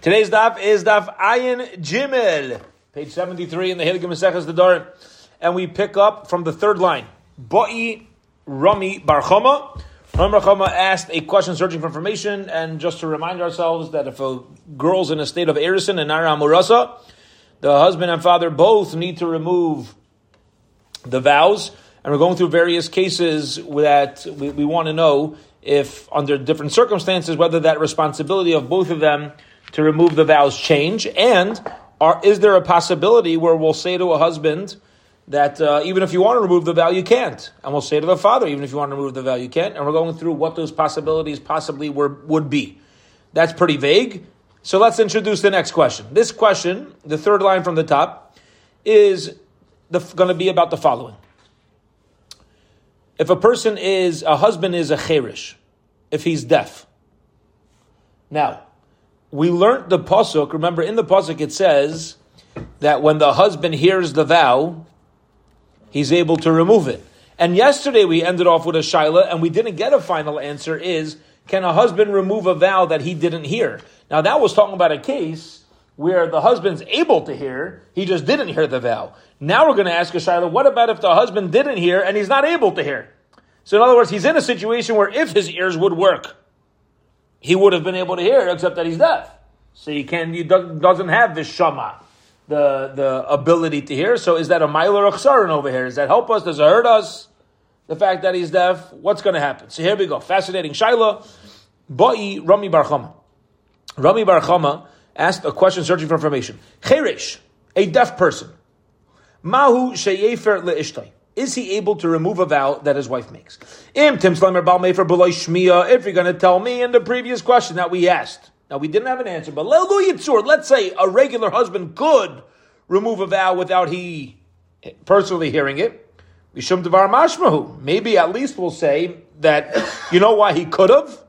Today's daf is daf Ayin Gimel, page 73 in the Hilgim Maseches Nedarim. And we pick up from the third line. Bo'i Rami Barchama. Rami Barchama asked a question searching for information, and just to remind ourselves that if a girl's in a state of erison and Nara Amurasa, the husband and father both need to remove the vows. And we're going through various cases that we, we want to know if, under different circumstances, whether that responsibility of both of them to remove the vows change? And are, is there a possibility where we'll say to a husband that uh, even if you want to remove the vow, you can't? And we'll say to the father, even if you want to remove the vow, you can't. And we're going through what those possibilities possibly were, would be. That's pretty vague. So let's introduce the next question. This question, the third line from the top, is going to be about the following. If a person is, a husband is a cherish, if he's deaf. Now, we learned the pasuk. Remember, in the pasuk it says that when the husband hears the vow, he's able to remove it. And yesterday we ended off with a shaila, and we didn't get a final answer. Is can a husband remove a vow that he didn't hear? Now that was talking about a case where the husband's able to hear, he just didn't hear the vow. Now we're going to ask a shaila: What about if the husband didn't hear and he's not able to hear? So in other words, he's in a situation where if his ears would work, he would have been able to hear, except that he's deaf. So he can he doesn't have the shama, the the ability to hear. So is that a miler or over here? Does that help us? Does it hurt us? The fact that he's deaf, what's going to happen? So here we go. Fascinating. Shaila, Ba'i Rami Barchama. Rami Barchama asked a question searching for information. Cheresh, a deaf person. Mahu sheyefer le'ishtai. Is he able to remove a vow that his wife makes? Er if you're going to tell me in the previous question that we asked, now we didn't have an answer, but let's say a regular husband could remove a vow without he personally hearing it. Maybe at least we'll say that you know why he could have?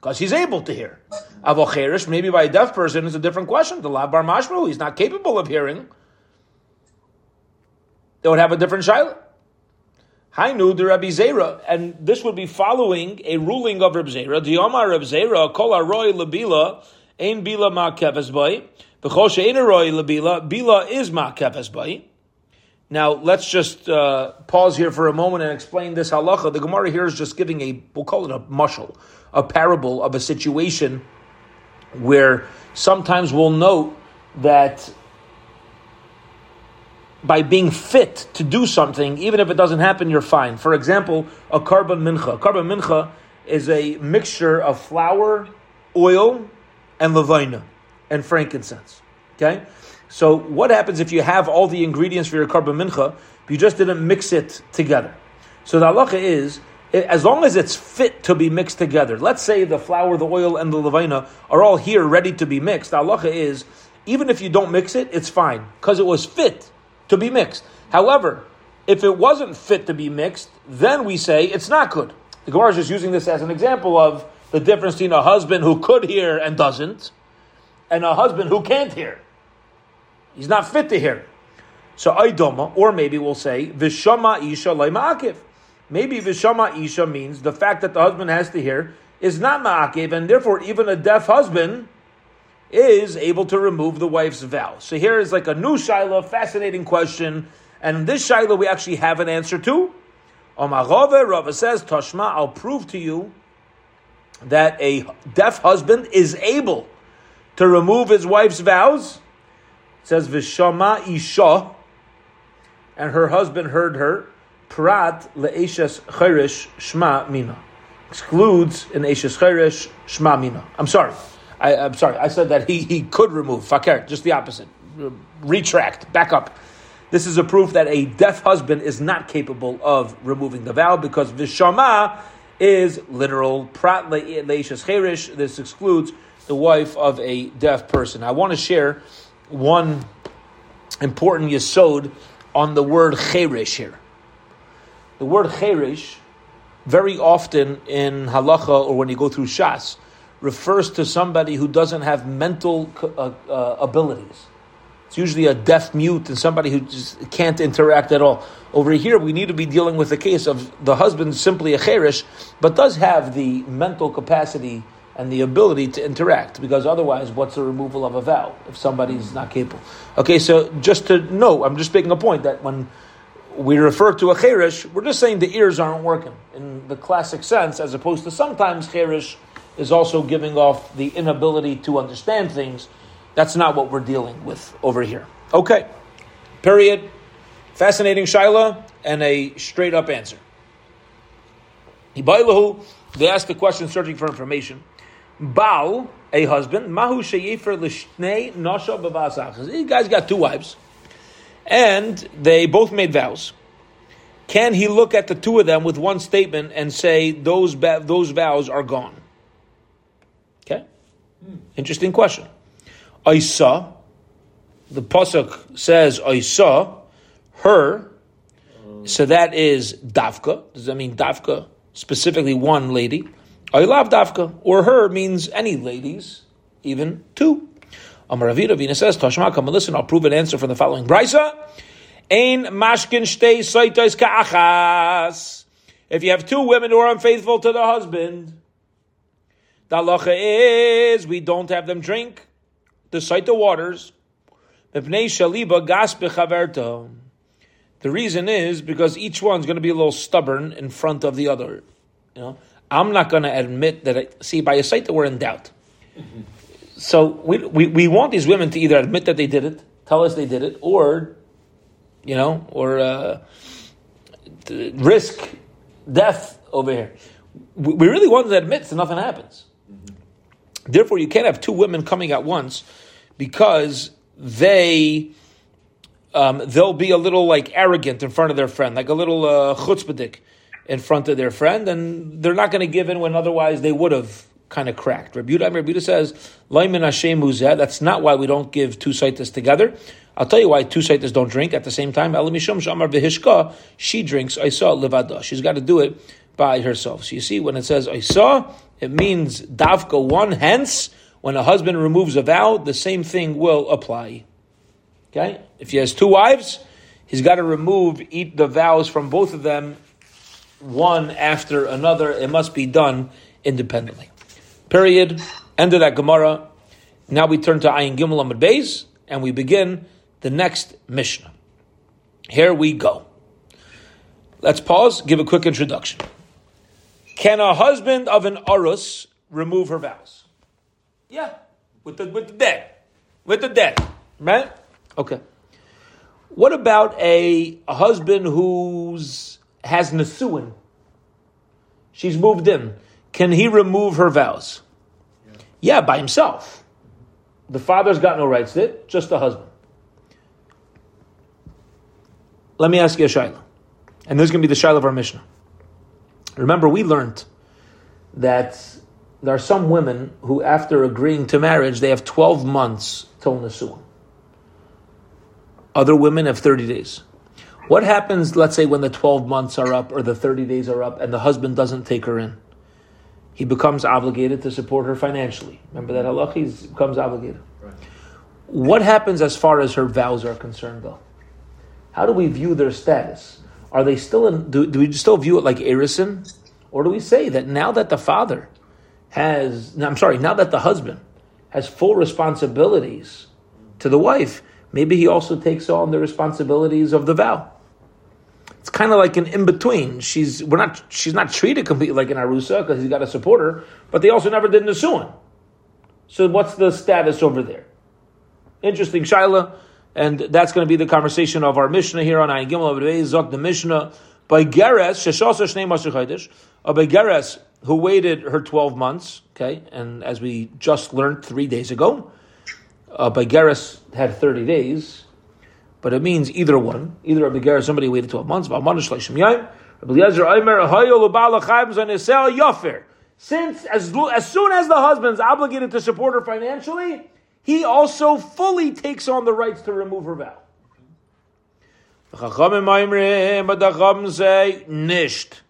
Because he's able to hear. Avocherish, maybe by a deaf person is a different question. The bar mashmahu, he's not capable of hearing. They would have a different shiloh. Hainu the Rabbi Zera, and this would be following a ruling of Rabbi Zera. The Omar Rabbi Zera, kol aroy lebila, ein bila ma kefes bay, v'chol she'ein aroy lebila, bila is ma kefes bay. Now, let's just uh, pause here for a moment and explain this halacha. The Gemara here is just giving a, we'll call it a mushal, a parable of a situation where sometimes we'll note that by being fit to do something, even if it doesn't happen, you're fine. For example, a korban mincha. A korban mincha is a mixture of flour, oil, and levina, and frankincense. Okay? So what happens if you have all the ingredients for your korban mincha, but you just didn't mix it together? So the halacha is, as long as it's fit to be mixed together, let's say the flour, the oil, and the levina are all here ready to be mixed, the halacha is, even if you don't mix it, it's fine, because it was fit to be mixed. However, if it wasn't fit to be mixed, then we say it's not good. The Gemara is just using this as an example of the difference between a husband who could hear and doesn't, and a husband who can't hear. He's not fit to hear. So Aidoma, or maybe we'll say Vishama Isha Ma'akiv. Maybe Vishama Isha means the fact that the husband has to hear is not Ma'akiv, and therefore even a deaf husband is able to remove the wife's vow. So here is like a new Shiloh, fascinating question. And this Shiloh we actually have an answer to. Omarove, Rava says, Toshma, I'll prove to you that a deaf husband is able to remove his wife's vows. It says, Vishama Isha, and her husband heard her, Prat le'eshes chayrish shma mina. Excludes an eshes chayrish shma mina. I'm sorry. I, am sorry, I said that he, he could remove fakir, just the opposite. Retract, back up. This is a proof that a deaf husband is not capable of removing the vow because vishama is literal leishas cherish. This excludes the wife of a deaf person. I want to share one important yesod on the word cherish here. The word cherish, very often in halacha or when you go through shas, refers to somebody who doesn't have mental uh, uh, abilities. It's usually a deaf mute and somebody who just can't interact at all. Over here, we need to be dealing with the case of the husband simply a cherish, but does have the mental capacity and the ability to interact, because otherwise, what's the removal of a vow if somebody's not capable? Okay, so just to know, I'm just making a point that when we refer to a cherish, we're just saying the ears aren't working in the classic sense, as opposed to sometimes cherish is also giving off the inability to understand things. That's not what we're dealing with over here. Okay, period. Fascinating Shaila and a straight up answer. They ask the question searching for information. Baal, a husband, Mahu Sheyifer Lishnei Nosha Babasach. These guys got two wives, and they both made vows. Can he look at the two of them with one statement and say those those vows are gone? Interesting question. I saw. The pasuk says I saw her. So that is dafka. Does that mean dafka specifically one lady? I love dafka, or her means any ladies, even two. Amar Ravina Vina says, Tashma, come and listen, I'll prove an answer from the following. Brisa, Ein mashkin shtei saitais ka'achas. If you have two women who are unfaithful to the husband, the halacha is we don't have them drink the saita waters. The reason is because each one's going to be a little stubborn in front of the other. You know, I'm not going to admit that. I, see, by a that we're in doubt. So we, we, we want these women to either admit that they did it, tell us they did it, or, you know, or uh, risk death over here. We, we really want them to admit so nothing happens. Therefore, you can't have two women coming at once because they um, they'll be a little like arrogant in front of their friend, like a little uh, chutzpahdik in front of their friend, and they're not going to give in when otherwise they would have kind of cracked. Rabbi Yehuda says, Laimin Hashem that's not why we don't give two saitas together. I'll tell you why two saitas don't drink at the same time. Elamisham Shamar Vihishka, she drinks I saw Levada. She's got to do it by herself. So you see, when it says I saw, it means davka one, hence, when a husband removes a vow, the same thing will apply. Okay? If he has two wives, he's got to remove eat the vows from both of them one after another. It must be done independently. Period. End of that Gemara. Now we turn to Ayin Gimel Amud Beis and we begin the next Mishnah. Here we go. Let's pause, give a quick introduction. Can a husband of an Arus remove her vows? Yeah, with the, with the dead. With the dead, right? Okay. What about a, a husband who's has Nesuin? She's moved in. Can he remove her vows? Yeah, yeah by himself. The father's got no rights to it, just the husband. Let me ask you a Shiloh. And this is going to be the Shiloh of our Mishnah. Remember, we learned that there are some women who, after agreeing to marriage, they have 12 months till Nesuin. Other women have 30 days. What happens, let's say, when the 12 months are up or the 30 days are up and the husband doesn't take her in? He becomes obligated to support her financially. Remember that halach? He becomes obligated. Right. What happens as far as her vows are concerned, though? How do we view their status? Are they still in, do, do we still view it like Arison? Or do we say that now that the father has, I'm sorry, now that the husband has full responsibilities to the wife, maybe he also takes on the responsibilities of the vow. It's kind of like an in between. She's we're not she's not treated completely like an arusa because he's got to support her, but they also never did an nisuin. So what's the status over there? Interesting, Shaila, and that's going to be the conversation of our Mishnah here on Ayin Gimel Zok the Mishnah by Geres Sheshasa Shnei Masher uh, by Geres who waited her twelve months. Okay, and as we just learned three days ago, uh, by Geras had 30 days, but it means either one. Either a Geras, somebody waited 12 months, since as, as soon as the husband's obligated to support her financially, he also fully takes on the rights to remove her vow. Nisht.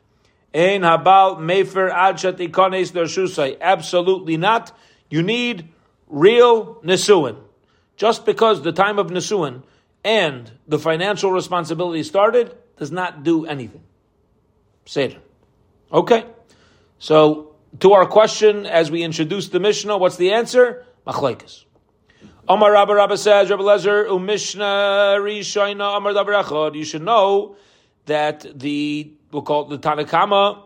Absolutely not. You need real Nisuin. Just because the time of Nisuin and the financial responsibility started does not do anything. It. Okay. So to our question as we introduce the Mishnah, what's the answer? Machlekes. Amar Rabba Rabba says, Rabbi Lezer, Umishna Rishayna Amar Davar You should know that the, we'll call it the Tanakama,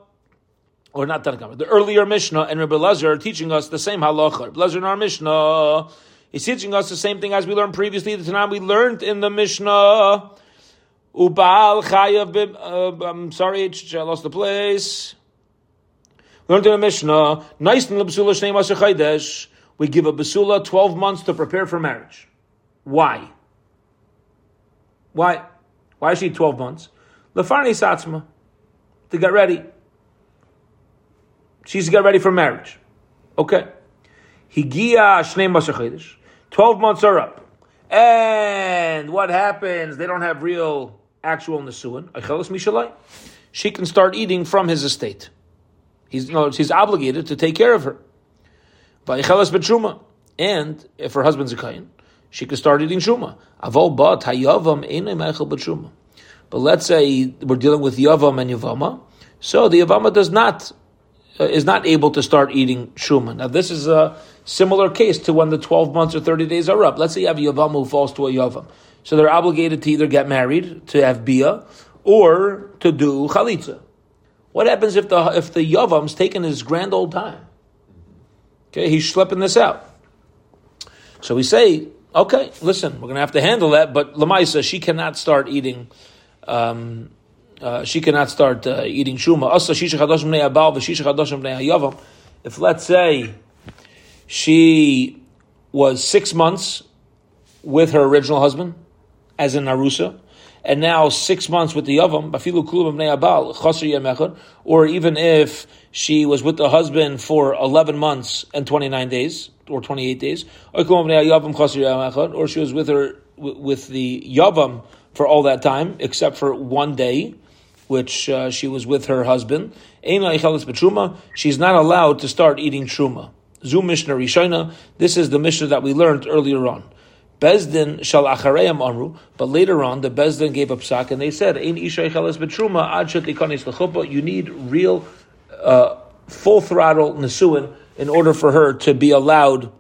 or not Tanakama, the earlier Mishnah and Rabbi Lezer are teaching us the same halacha. Rabbi Lezer in our Mishnah is teaching us the same thing as we learned previously. The Tanakh we learned in the Mishnah. Ubal Chayav, uh, I'm sorry, I lost the place. Learned in the Mishnah, nice in the Basula Shnei Masach we give a basula 12 months to prepare for marriage. Why? Why? Why is she 12 months? Lefarni satzma, to get ready. She's to get ready for marriage. Okay. Higia shnei masach 12 months are up. And what happens? They don't have real, actual nisuin. Echelos Mishalai. She can start eating from his estate. He's, no, he's obligated to take care of her. Vayichelas betruma. And if her husband's a kain, she could start eating truma. Avol bat hayavam meichel betruma. But let's say we're dealing with yavam and yavama, so the yavama does not uh, is not able to start eating truma. Now this is a similar case to when the twelve months or thirty days are up. Let's say you have a yavam who falls to a yavam, so they're obligated to either get married to have bia or to do chalitza. What happens if the if the yavam's taken his grand old time? Okay, he's schlepping this out. So we say, okay, listen, we're going to have to handle that, but Lamaisa, she cannot start eating. Um, uh, she cannot start uh, eating shuma. If let's say she was six months with her original husband as a narusa, and now six months with the yavam, or even if she was with the husband for 11 months and 29 days, or 28 days, or she was with her with the yavam for all that time, except for one day, which uh, she was with her husband. She's not allowed to start eating truma. Zum Mishnah Rishona. This is the Mishnah that we learned earlier on. Bezdin shal achareim amru, but later on the Bezdin gave up psak and they said, "Ein isha betruma ad You need real uh, full throttle nesuin in order for her to be allowed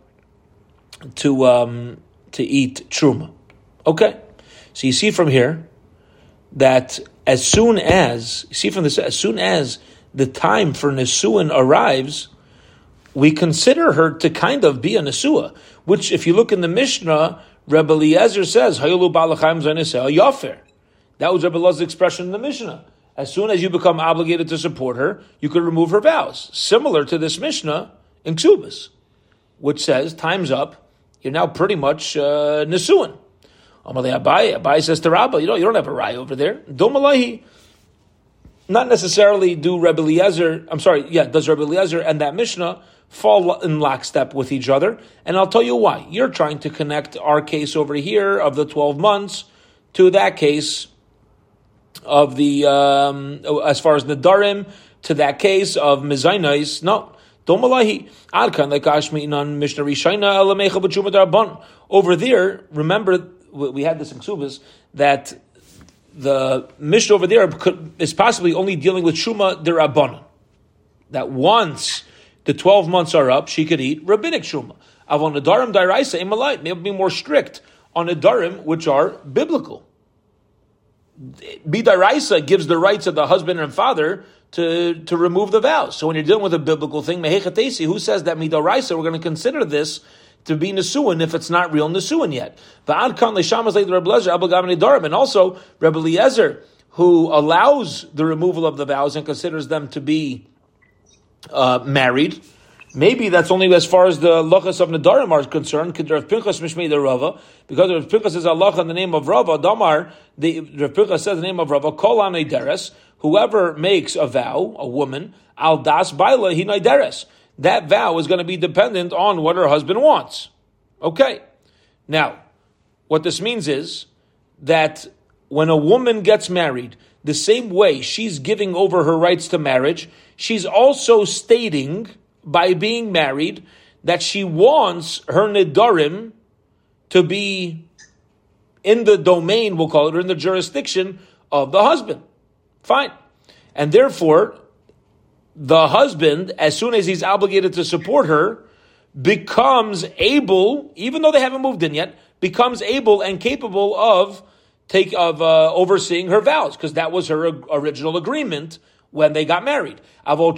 to um, to eat truma. Okay, so you see from here that as soon as see from this, as soon as the time for nesuin arrives, we consider her to kind of be a nesua. Which, if you look in the Mishnah, Rebbe Eliezer says, "Hayulu balachayim yafer." That was Rebbe Elazar's expression in the Mishnah as soon as you become obligated to support her, you could remove her vows. Similar to this Mishnah in Ksubas, which says, time's up, you're now pretty much uh, Nesuin. Amalei Abai, Abai says to Rabbah, you know, you don't have a rai over there. Domalahi, not necessarily do Rebbe Eliezer, I'm sorry, yeah, does Rebbe Eliezer and that Mishnah fall in lockstep with each other? And I'll tell you why. You're trying to connect our case over here of the 12 months to that case of the um, as far as the darim to that case of mizaynais. No. Domalahi adkan like ashmi mishnah rishayna elamecha b'tshuma darabon. Over there, remember we had this in Ksubas that the mishnah over there could, is possibly only dealing with shuma derabon. That once the twelve months are up, she could eat rabbinic shuma. Avon adarim dairaisa imalite may be more strict on adarim which are biblical. Bidaraisa gives the rights of the husband and father to, to remove the vows. So when you're dealing with a biblical thing, Mehechatesi, who says that Midaraisa, we're going to consider this to be Nisuin if it's not real Nisuin yet. And also, Rebbe Eliezer, who allows the removal of the vows and considers them to be uh, married, Maybe that's only as far as the lochas of Nadarim are concerned. Rav Pinchas Mishmei the Rava, because Rav Pinchas is Allah in the name of Rava. Damar, the Rav Pinchas says the name of Rava. Kol deres. Whoever makes a vow, a woman, al das baila hinaideres. That vow is going to be dependent on what her husband wants. Okay. Now, what this means is that when a woman gets married, the same way she's giving over her rights to marriage, she's also stating by being married that she wants her nidarim to be in the domain, we'll call it, or in the jurisdiction of the husband. Fine. And therefore, the husband, as soon as he's obligated to support her, becomes able, even though they haven't moved in yet, becomes able and capable of take of uh, overseeing her vows because that was her original agreement when they got married. However, when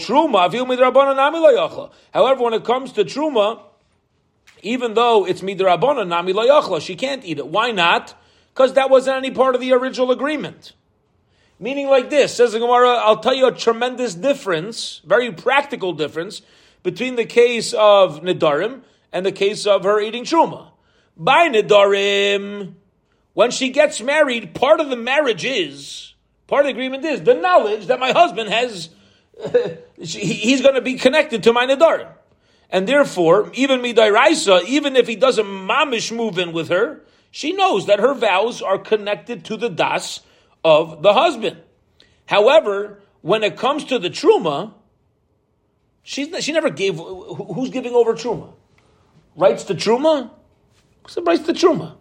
it comes to truma, even though it's midrabana nami layachla, she can't eat it. Why not? Because that wasn't any part of the original agreement. Meaning like this, says the Gemara, I'll tell you a tremendous difference, very practical difference, between the case of Nidarim and the case of her eating Truma. By Nidarim, when she gets married, part of the marriage is, part of the agreement is the knowledge that my husband has, he's going to be connected to my Nidarim. And therefore, even Midairaisa, even if he doesn't mamish move in with her, she knows that her vows are connected to the das of the husband. However, when it comes to the truma, she's, she never gave. Who's giving over truma? Writes the truma. Who writes the truma?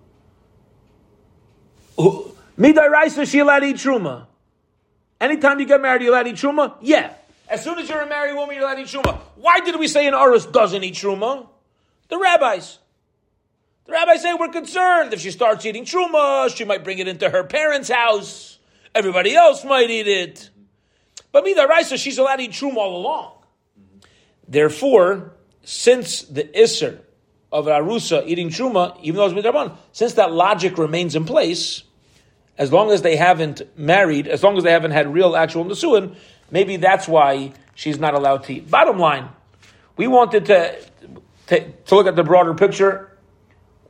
Midai Raisa, she allowed to eat truma. Anytime you get married, you allowed to eat truma? Yeah. As soon as you're a married woman, you're allowed to eat truma. Why did we say an Aris doesn't eat truma? The rabbis. The rabbis say we're concerned if she starts eating truma, she might bring it into her parents' house. Everybody else might eat it. But Mida Raisa, she's allowed to eat truma all along. Therefore, since the Isser of Arusa eating truma, even though it's midraban, since that logic remains in place, as long as they haven't married, as long as they haven't had real actual nisuin, maybe that's why she's not allowed to eat. Bottom line, we wanted to, to, to look at the broader picture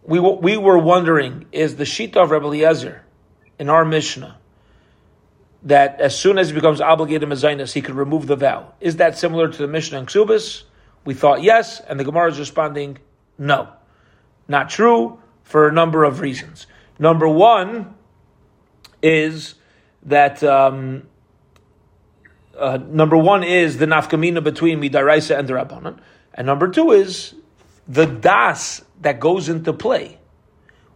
we, we were wondering is the Shita of Rebbe Eliezer in our Mishnah that as soon as he becomes obligated Mazinus, he could remove the vow. Is that similar to the Mishnah in Ksubis? We thought yes, and the Gemara is responding no. Not true for a number of reasons. Number one is that um, uh, number one is the nafkamina between midaraisa and the rabbanon, and number two is the das that goes into play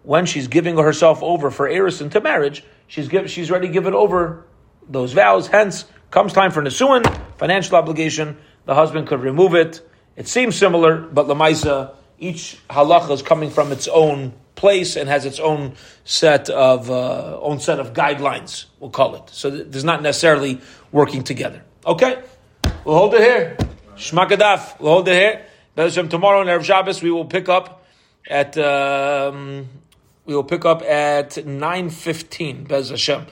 when she's giving herself over for eris into marriage. She's give, she's already given over those vows. Hence, comes time for nisuin, financial obligation. The husband could remove it. It seems similar, but lamaisa, each halacha is coming from its own place and has its own set of uh, own set of guidelines. We'll call it. So there's not necessarily working together. Okay, we'll hold it here. Shmakadaf. We'll hold it here. Hashem. Tomorrow in Erev Shabbos we will pick up at um, we will pick up at nine fifteen. Bez Hashem.